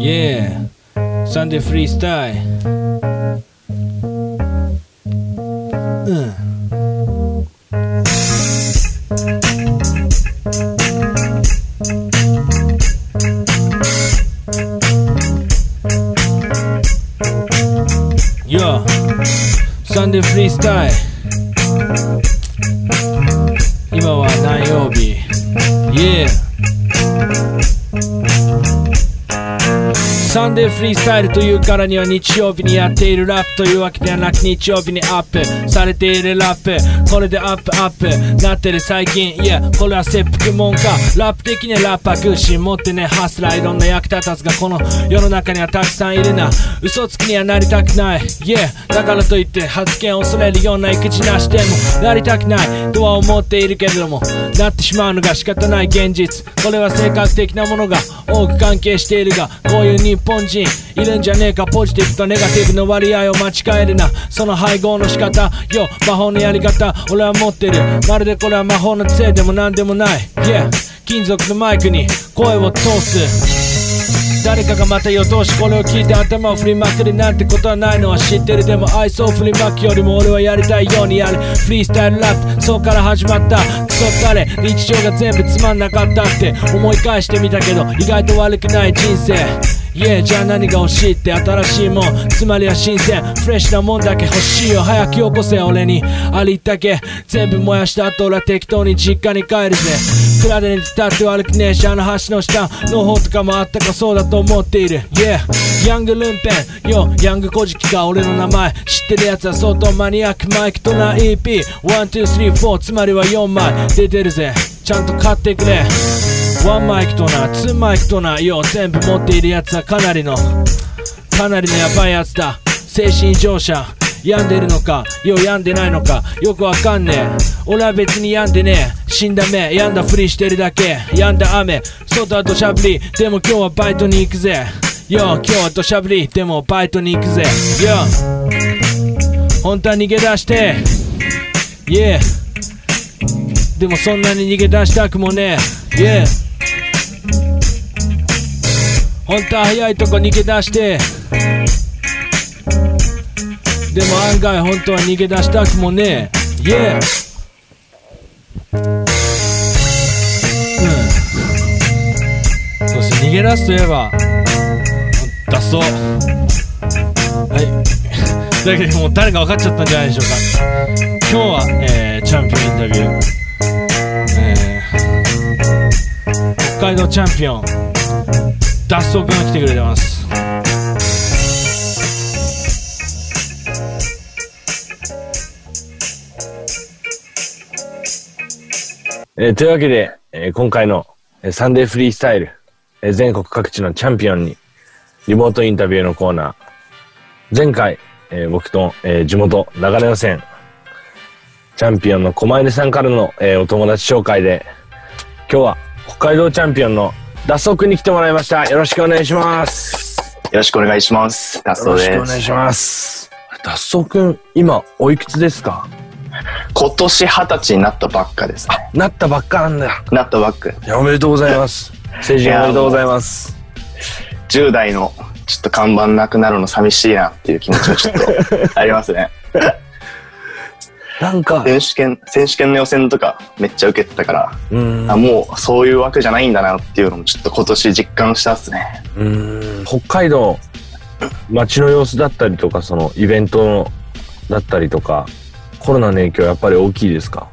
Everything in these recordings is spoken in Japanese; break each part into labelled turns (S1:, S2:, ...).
S1: Yeah. サンデーフリサンデーフリースタイルというからには日曜日にやっているラップというわけではなく日曜日にアップされているラップ。これでアップアップ。なってる最近。いやこれは切腹もんか。ラップ的にはラッパー空心持ってねハスラーいろんな役立たずがこの世の中にはたくさんいるな。嘘つきにはなりたくない。Yeah だからといって発言を恐れるような育児なしでもなりたくない。とは思っているけれどもなってしまうのが仕方ない現実。これは性格的なものが多く関係しているがこういう日本人人。いるんじゃねえかポジティブとネガティブの割合を間違えるな。その配合の仕方。よ魔法のやり方。俺は持ってる。まるでこれは魔法の杖でもなんでもない。Yeah 金属のマイクに。声を通す。誰かがまた夜通しこれを聞いて頭を振りまくるなんてことはないのは知ってる。でも愛想を振りまくよりも俺はやりたいようにやる。フリースタイルラップ。そうから始まった。クソったれ日常が全部つまんなかったって思い返してみたけど意外と悪くない人生。Yeah じゃあ何が欲しいって新しいもんつまりは新鮮フレッシュなもんだけ欲しいよ。早くよこせ俺に。ありったけ。全部燃やした後俺は適当に実家に帰るぜ。蔵で寝てたって悪くねえしあの橋の下の方とかもあったかそうだと思っている。Yeah ヤングルンペン。よヤングコジキが俺の名前。知ってるやつは相当マニアックマイクとな EP1,2,3,4 つまりは4枚。出てるぜ。ちゃんと買ってくれ。ワンマイクとな、ツーマイクとな、よ全部持っているやつはかなりの、かなりのやばいやつだ。精神異常者。病んでるのか、よ病んでないのか、よくわかんねえ。俺は別に病んでねえ。死んだ目、病んだふりしてるだけ。病んだ雨、外は土砂降り。でも今日はバイトに行くぜ。よ、今日は土砂降り。でもバイトに行くぜ。よ、本当は逃げ出して。Yeah。でもそんなに逃げ出したくもねえ。Yeah。本当は早いとこ逃げ出して。でも案外本当は逃げ出したくもねえ。Yeah うん。そして逃げ出すといえば脱走はい。だけどもう誰か分かっちゃったんじゃないでしょうか。今日は、えー、チャンピオンインタビュー、えー、北海道チャンピオン。脱走くんが来てくれてます
S2: えーというわけで、えー今回の、えーサンデーフリースタイル、えー全国各地のチャンピオンにリモートインタビューのコーナー。前回、えー僕と、えー地元長野予選、チャンピオンの狛犬さんからの、えーお友達紹介で、今日は北海道チャンピオンの脱走くんに来てもらいました。よろしくお願いします。
S3: よろしくお願いします。ダスト
S2: よろし
S3: です。
S2: くお願いします。脱走くん、今、おいくつですか？
S3: 今年二十歳になったばっかですね。
S2: なったばっかなんだ。
S3: なったばっか。
S2: おめでとうございます。成人おめでとうございます。
S3: 10代のちょっと看板なくなるの寂しいなっていう気持ちがちょっとありますね。
S2: なんか、
S3: 選手権、選手権の予選とかめっちゃ受けてたから、
S2: うん。
S3: あもうそういうわけじゃないんだなっていうのもちょっと今年実感したっすね。
S2: うーん。北海道街の様子だったりとかそのイベントだったりとかコロナの影響やっぱり大きいですか？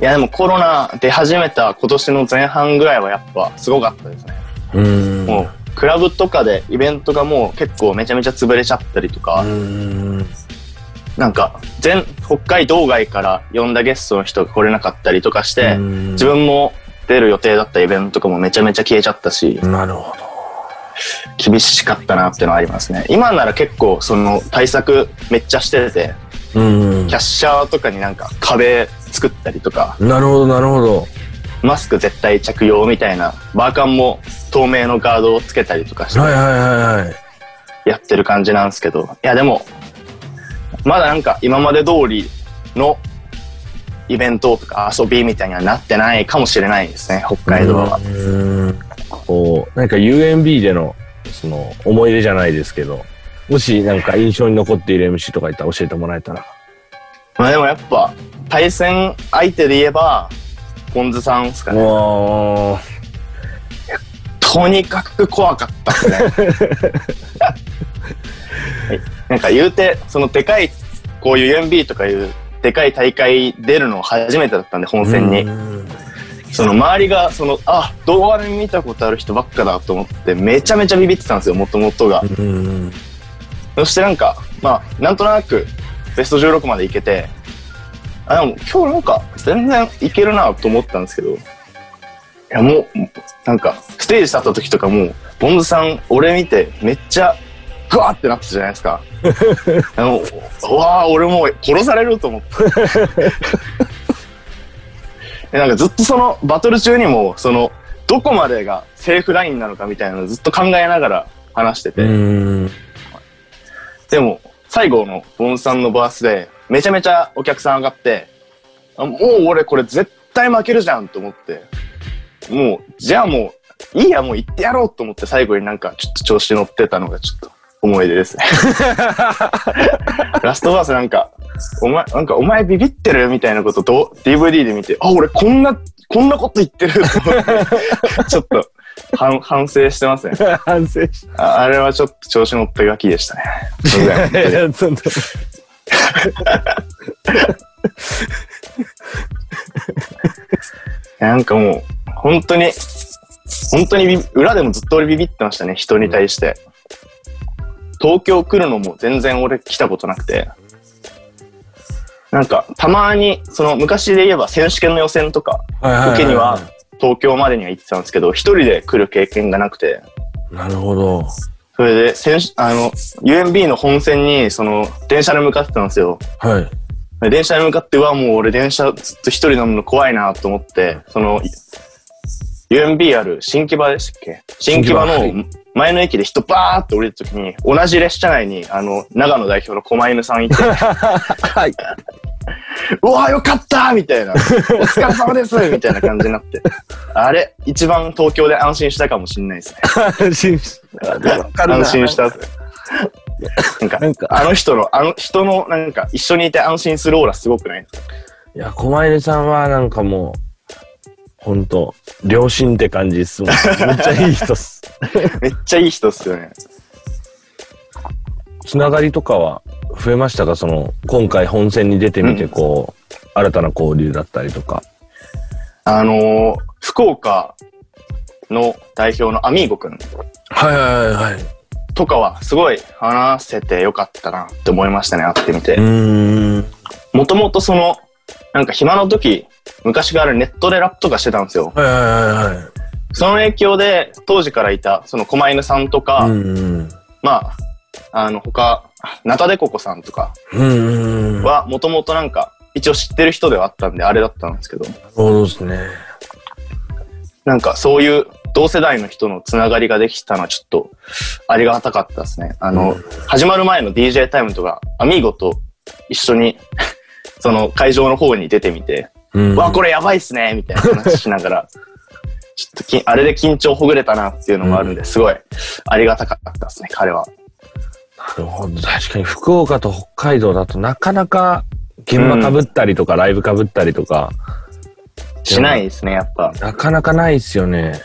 S3: いやでもコロナ出始めた今年の前半ぐらいはやっぱすごかったですね。
S2: うーん。
S3: もうクラブとかでイベントがもう結構めちゃめちゃ潰れちゃったりとか、
S2: うーん
S3: なんか全北海道外から呼んだゲストの人が来れなかったりとかして、自分も出る予定だったイベントとかもめちゃめちゃ消えちゃったし、
S2: なるほ
S3: 厳しかったなっていうのはありますね。今なら結構その対策めっちゃしてて、キャッシャーとかになんか壁作ったりとか、
S2: なるほどなるほど。
S3: マスク絶対着用みたいな、バーカンも透明のガードをつけたりとかして
S2: はいはいはいはい。
S3: やってる感じなんですけど、いやでも、まだなんか今まで通りのイベントとか遊びみたいにはなってないかもしれないですね、北海道は。
S2: うこうなんか UMB でのその、思い出じゃないですけど、もしなんか印象に残っている MC とかいたら教えてもらえたら。
S3: まあでもやっぱ、対戦相手で言えば、ポンズさんですかね。とにかく怖かったですね。はいなんか言うて、そのでかい、こういう UMB とかいうでかい大会出るの初めてだったんで、本戦に。
S2: うん
S3: その周りが、その、あ、動画で見たことある人ばっかだと思って、めちゃめちゃビビってたんですよ、もともとが。
S2: うん
S3: そしてなんか、まあ、なんとなく、ベスト16まで行けて、あ、でも今日なんか、全然いけるなと思ったんですけど、いやもう、なんか、ステージ立った時とかもう、ボンズさん、俺見て、めっちゃ、グワーってなってたじゃないですか。あの、うわあ俺もう殺されると思って。でなんかずっとその、バトル中にも、その、どこまでがセーフラインなのかみたいなのをずっと考えながら話してて、
S2: うん
S3: でも、最後のボンさんのバースで、めちゃめちゃお客さん上がって、あもう俺これ絶対負けるじゃんと思って、もう、じゃあもう、いいや、もう行ってやろうと思って最後になんかちょっと調子乗ってたのがちょっと思い出ですね。ラストバースなんか、お前、なんかお前ビビってるみたいなことと DVD で見て、あ、俺こんな、こんなこと言ってると思って、ちょっと反反省してますね。
S2: 反省し
S3: ああれはちょっと調子乗ったガキでしたね。
S2: そんな
S3: なんかもう、本当に、本当に裏でもずっと俺ビビってましたね、人に対して。東京来るのも全然俺来たことなくて。なんか、たまに、その昔で言えば選手権の予選とか、受けには東京までには行ってたんですけど、一人で来る経験がなくて、
S2: なるほど。
S3: それで、選手、あの、UMB の本線に、その、電車で向かってたんですよ。
S2: はい。
S3: で電車に向かって、うわ、もう俺電車ずっと一人乗るの怖いなと思って、その、UMB ある新木場でしたっけ？新木場の前の駅で人バーって降りるときに、同じ列車内に、あの、長野代表の狛犬さんいて、
S2: はい。
S3: うわ、よかったみたいな、お疲れ様ですみたいな感じになって。あれ、一番東京で安心したかもしれないですね。
S2: 安心し
S3: 安心した。なんか、あの人の、あの人の、なんか、一緒にいて安心するオーラすごくない？
S2: いや、狛犬さんはなんかもう、ほんと、良心って感じっすもん。めっちゃいい人っす。
S3: めっちゃいい人っすよね。
S2: つながりとかは増えましたか？その、今回本戦に出てみて、
S3: うん
S2: こう、新たな交流だったりとか。
S3: あのー福岡の代表のアミーゴくん
S2: はいはいはい。
S3: とかはすごい話せてよかったなって思いましたね、会ってみて。もともとその、なんか暇の時、昔からネットでラップとかしてたんですよ。
S2: はいはいはいはい。
S3: その影響で当時からいた、その狛犬さんとか、
S2: うん。
S3: まあ、あの他、ナタデココさんとかはもともとなんか一応知ってる人ではあったんであれだったんですけど、
S2: ほどですね。
S3: なんかそういう同世代の人のつながりができたのはちょっとありがたかったですね。あの、
S2: うん
S3: 始まる前の DJ タイムとか、アミーゴと一緒に その会場の方に出てみて、
S2: うん
S3: わ、これやばいっすねみたいな話しながら、ちょっときあれで緊張ほぐれたなっていうのもあるんで、すごいありがたかったですね、彼は。
S2: なるほど。確かに福岡と北海道だとなかなか現場被ったりとか、ライブ被ったりとか、
S3: しないですね、やっぱ。
S2: なかなかないっすよね。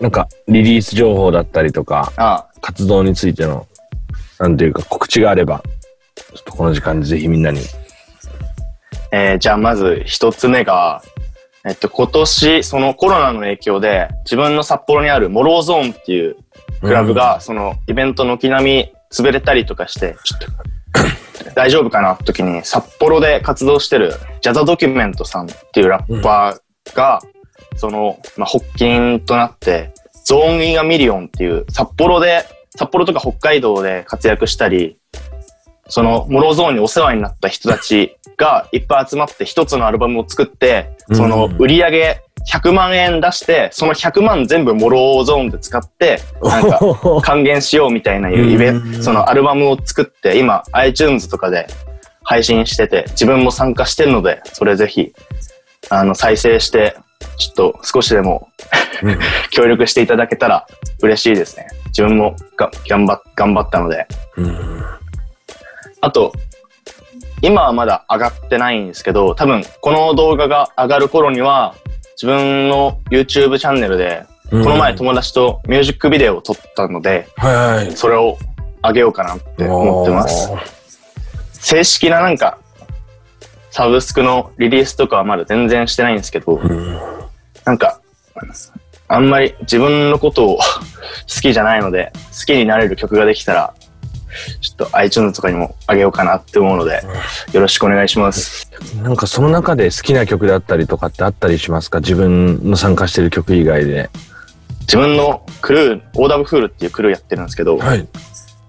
S2: なんかリリース情報だったりとか、
S3: あ
S2: 活動についての、なんていうか告知があれば、ちょっとこの時間でぜひみんなに。
S3: えーじゃあまず一つ目が、えっと、今年、そのコロナの影響で、自分の札幌にあるモローゾーンっていうクラブが、そのイベントの軒並み潰れたりとかして、ちょっと大丈夫かなって時に、札幌で活動してるジャザドキュメントさんっていうラッパーが、その、まあ、発起となって、ゾーン・イン・ア・ミリオンっていう札幌で、札幌とか北海道で活躍したり、その、モローゾーンにお世話になった人たちがいっぱい集まって一つのアルバムを作って、その
S2: うん
S3: 売り上げ100万円出して、その100万全部モローゾーンで使って、なんか還元しようみたいないうイベン
S2: うん
S3: ト、そのアルバムを作って、今 iTunes とかで配信してて、自分も参加してるので、それぜひ、あの、再生して、ちょっと少しでも
S2: うん。
S3: 協力していただけたら嬉しいですね。自分もが頑張っ頑張ったので、
S2: うん。
S3: あと、今はまだ上がってないんですけど、多分この動画が上がる頃には、自分の YouTube チャンネルで、
S2: こ
S3: この前友達とミュージックビデオを撮ったので、
S2: はいはい。
S3: それを上げようかなって思ってます。正式ななんか、サブスクのリリースとかはまだ全然してないんですけど、
S2: うん。
S3: なんか、あんまり自分のことを 好きじゃないので、好きになれる曲ができたら、ちょっと iTunes とかにもあげようかなって思うので、よろしくお願いします。
S2: なんかその中で好きな曲だったりとかってあったりしますか？自分の参加してる曲以外で。
S3: 自分のクルー、オーダブフールっていうクルーやってるんですけど、
S2: はい。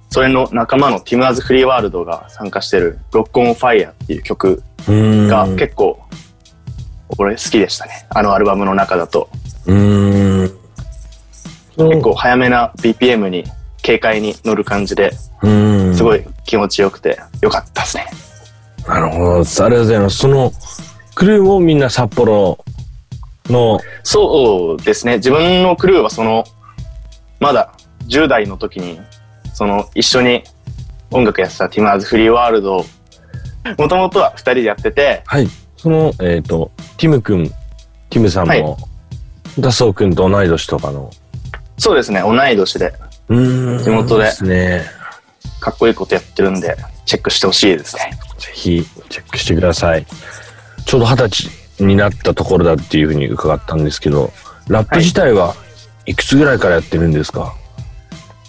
S3: それの仲間のティム・アズ・フリーワールドが参加してるロック・オン・ファイヤーっていう曲
S2: うん。
S3: が結構、俺好きでしたね。あのアルバムの中だと。
S2: うん。
S3: 結構早めな BPM に軽快に乗る感じで、
S2: うん。
S3: すごい気持ちよくてよかったですね。
S2: なるほど。ありがとうございます。その、クルーもみんな札幌の、
S3: そうですね。自分のクルーはその、まだ10代の時に、その一緒に音楽やってたティマーズ・フリーワールドを、もともとは2人でやってて、
S2: はい。その、えっ、と、ティム君、ティムさんも、
S3: はい
S2: ダソウ君と同い年とかの？
S3: そうですね、同い年で
S2: うん
S3: 地元で
S2: ですね。
S3: かっこいいことやってるんで、チェックしてほしいですね。
S2: ぜひ、チェックしてください。ちょうど二十歳になったところだっていうふうに伺ったんですけど、ラップ自体はいくつぐらいからやってるんですか、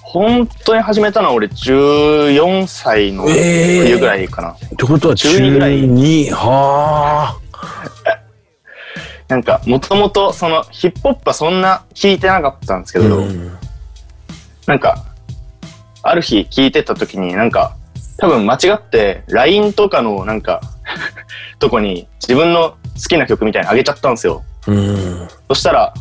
S3: 本当に始めたのは俺14歳の
S2: えー
S3: 冬ぐらいかな。
S2: ってことは中
S3: 中二ぐらい
S2: 2、はあ。
S3: なんか、もともとそのヒップホップはそんな聞いてなかったんですけど、
S2: うん
S3: なんか、ある日聞いてた時になんか、多分間違って LINE とかのなんか、とこに自分の好きな曲みたいにあげちゃったんですよ。
S2: うん。
S3: そしたら、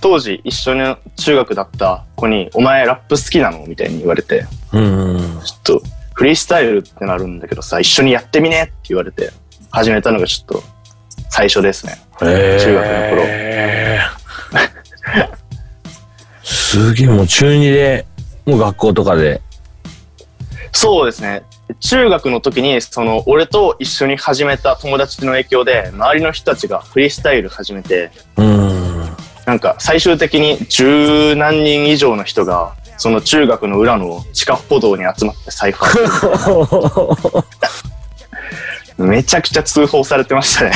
S3: 当時一緒に中学だった子に、お前ラップ好きなのみたいに言われて、
S2: うん。
S3: ちょっとフリースタイルってなるんだけどさ、一緒にやってみねって言われて、始めたのがちょっと最初ですね。
S2: えー、
S3: 中学の頃
S2: すげえ、もう中2で、もう学校とかで。
S3: そうですね。中学の時に、その、俺と一緒に始めた友達の影響で、周りの人たちがフリースタイル始めて、
S2: うん。
S3: なんか最終的に十何人以上の人が、その中学の裏の地下歩道に集まってサイファーする めちゃくちゃ通報されてましたね。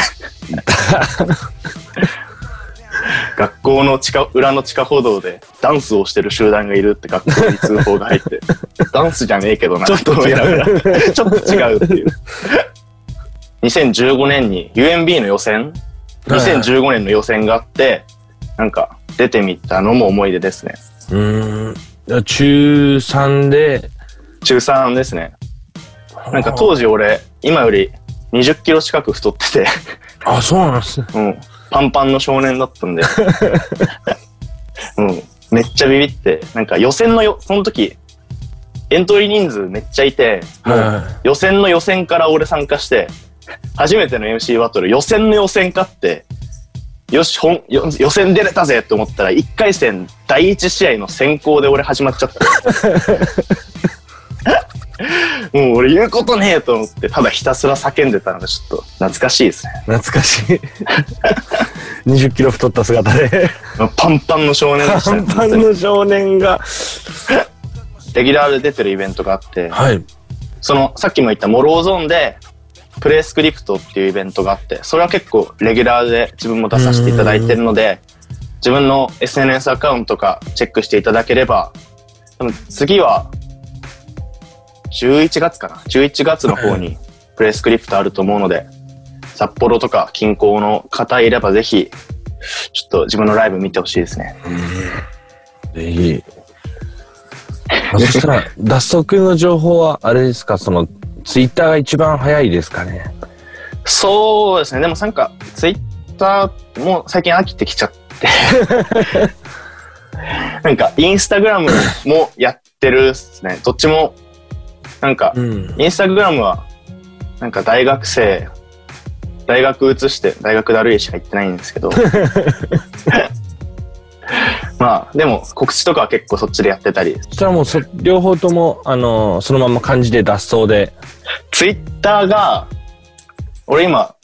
S3: 学校の地下、裏の地下歩道でダンスをしてる集団がいるって学校に通報が入って、ダンスじゃねえけどな、
S2: ちょっと違う。
S3: ちょっと違うっていう。2015年に UMB の予選、2015年の予選があって、なんか出てみたのも思い出ですね。
S2: うん。中3で、
S3: 中3ですね。なんか当時俺、今より20キロ近く太ってて、
S2: あ、そうなんですね。
S3: うん、パンパンの少年だったんで、うん、めっちゃビビって、なんか予選のよ、その時、エントリー人数めっちゃいて、もう
S2: は
S3: 予選の予選から俺参加して、初めての MC バトル、予選の予選勝って、よし、本よ予選出れたぜって思ったら、1回戦第1試合の先行で俺始まっちゃった。もう俺言うことねえと思って、ただひたすら叫んでたのがちょっと懐かしいですね。
S2: い。懐かしい。20キロ太った姿で。
S3: パンパンの少年でしたね。
S2: パンパンの少年が。
S3: レギュラーで出てるイベントがあって、
S2: はい。
S3: そのさっきも言ったモローゾーンでプレイスクリプトっていうイベントがあってそれは結構レギュラーで自分も出させていただいてるので自分の SNS アカウントとかチェックしていただければ多分次は11月かな。11月の方にプレイスクリプトあると思うので札幌とか近郊の方いればぜひちょっと自分のライブ見てほしいですね。
S2: ぜひ。あそしたら、脱足の情報は、あれですか、その、ツイッターが一番早いですかね？
S3: そうですね。でもなんかツイッターも最近飽きてきちゃって。なんかインスタグラムもやってるっすね。どっちもなんか
S2: ん。
S3: インスタグラムはなんか大学生大学移して大学だるいしか行ってないんですけど まあ、でも告知とかは結構そっちでやってたり、
S2: そしたらもうそ、両方とも、あのーそのまま漢字で脱走で。
S3: ツイッターが、俺今、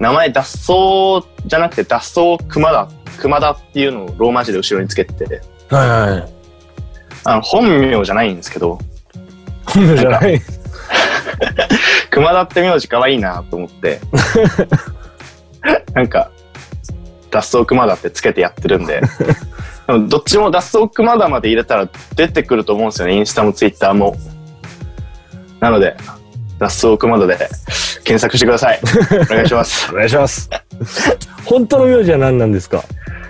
S3: 名前脱走じゃなくて脱走熊田、熊田っていうのをローマ字で後ろにつけてて、
S2: はいはい。
S3: あの、本名じゃないんですけど、
S2: じゃない。
S3: 熊田って名字可愛いなと思って、なんか、脱走熊田ってつけてやってるんで、でもどっちも脱走熊田まで入れたら出てくると思うんですよね、インスタもツイッターも。なので、脱走熊田で検索してください。お願いします
S2: お。願いします。本当の名字は何なんですか？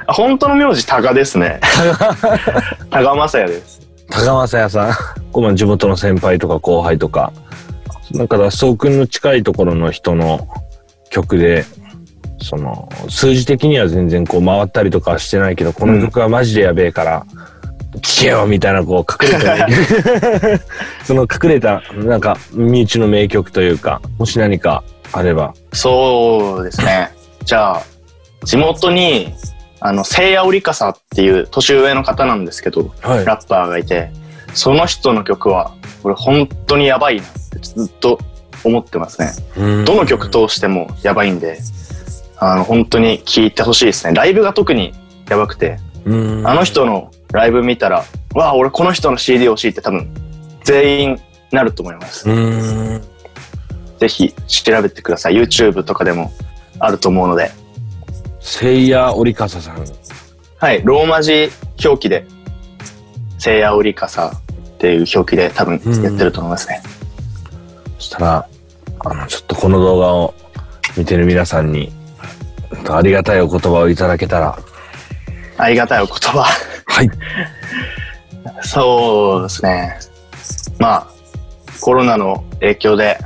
S3: あ本当の名字、タガですね。タガマサヤです。
S2: 高正也さん。こう地元の先輩とか後輩とか。なんか脱走くんの近いところの人の曲で、その、数字的には全然こう回ったりとかはしてないけど、この曲はマジでやべえから、聴けよみたいなこう隠れた その隠れた、なんか身内の名曲というか、もし何かあれば。
S3: そうですね。じゃあ、地元に、あの、聖夜織笠っていう年上の方なんですけど、
S2: はい
S3: ラッパーがいて、その人の曲は、これ本当にやばいなってずっと思ってますね。どの曲通してもやばいんで、あの、本当に聴いてほしいですね。ライブが特にやばくて、
S2: うん
S3: あの人のライブ見たら、わあ、俺この人の CD 欲しいって多分、全員なると思います。
S2: うん。
S3: ぜひ調べてください。YouTube とかでもあると思うので。
S2: 聖夜織笠さん。
S3: はい、ローマ字表記で、聖夜織笠っていう表記で多分やってると思いますね。
S2: そしたら、あの、ちょっとこの動画を見てる皆さんに、ありがたいお言葉をいただけたら、
S3: ありがたいお言葉。
S2: はい。
S3: そうですね。まあ、コロナの影響で、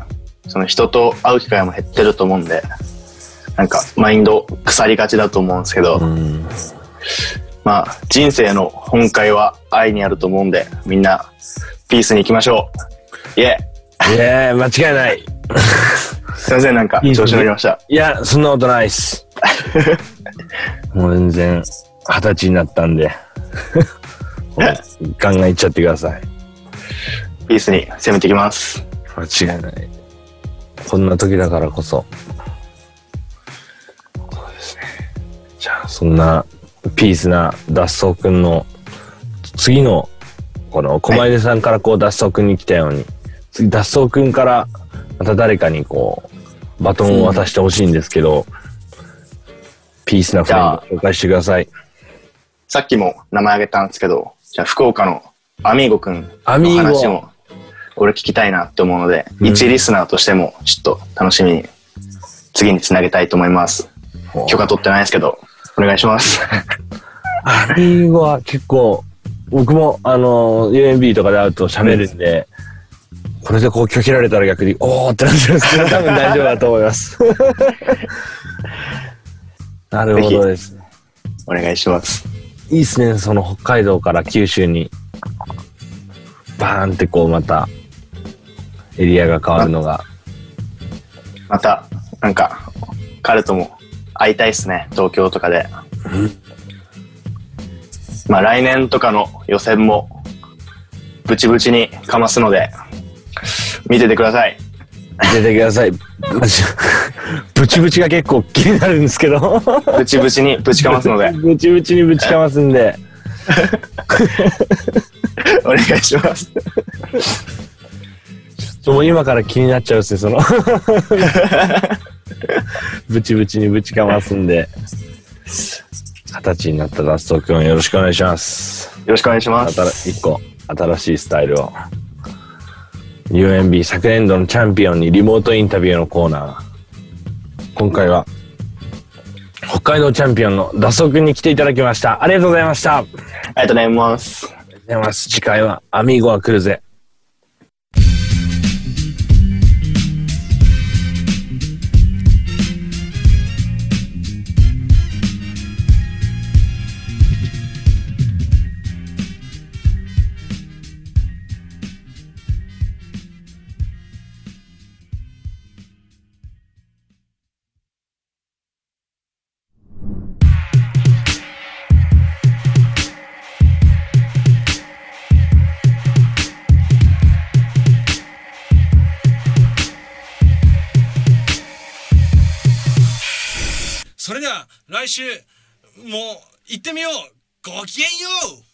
S3: その人と会う機会も減ってると思うんで、なんかマインド腐りがちだと思うんですけど、
S2: うん。
S3: まあ、人生の本会は愛にあると思うんで、みんな、ピースに行きましょう。イェイ
S2: いやー、間違いない。
S3: すいません、なんか調子乗りました。
S2: いや、そんなことないっす。もう全然、二十歳になったんで、ガンガンいっちゃってください。
S3: ピースに攻めてきます。
S2: 間違いない。こんな時だからこそ。じゃあ、そんなピースな脱走くんの次の、この狛出さんからこう脱走くんに来たように、次脱走くんからまた誰かにこう、バトンを渡してほしいんですけど、ピースなフレンド紹介してください。
S3: さっきも名前挙げたんですけど、じゃあ福岡のアミーゴくん
S2: アミーゴ。
S3: の話も、俺聞きたいなって思うので、
S2: うん。
S3: 一リスナーとしても、ちょっと楽しみに、次につなげたいと思います。許可取ってないですけど、お願いします。
S2: アミーゴは結構、僕も、あの、UMB とかで会うと喋るんで、これでこう拒否られたら逆に、おーってなってるんですけど、多分大丈夫だと思います。なるほどです。
S3: お願いします。
S2: いいっすね、その北海道から九州に、バーンってこうまた、エリアが変わるのが。
S3: また、なんか、彼とも会いたいっすね、東京とかで。まあ来年とかの予選も、ブチブチにかますので、見ててください。
S2: 出てください。ブチブチが結構気になるんですけど。
S3: ブチブチにぶちかますので、
S2: ブチブチにぶちかますんで。
S3: お願いします。
S2: もう今から気になっちゃうっすね、その。ブチブチにぶちかますんで。二十歳になったラスト君よろしくお願いします。
S3: よろしくお願いしま
S2: 新
S3: す。
S2: 一個、新しいスタイルを。UMB 昨年度のチャンピオンにリモートインタビューのコーナー。今回は、北海道チャンピオンの脱走君に来ていただきました。ありがとうございました。ありがとう
S3: ありがとうございます。
S2: ございます。次回は、アミーゴは来るぜ。
S4: 週も行ってみよう。ごきげんよう。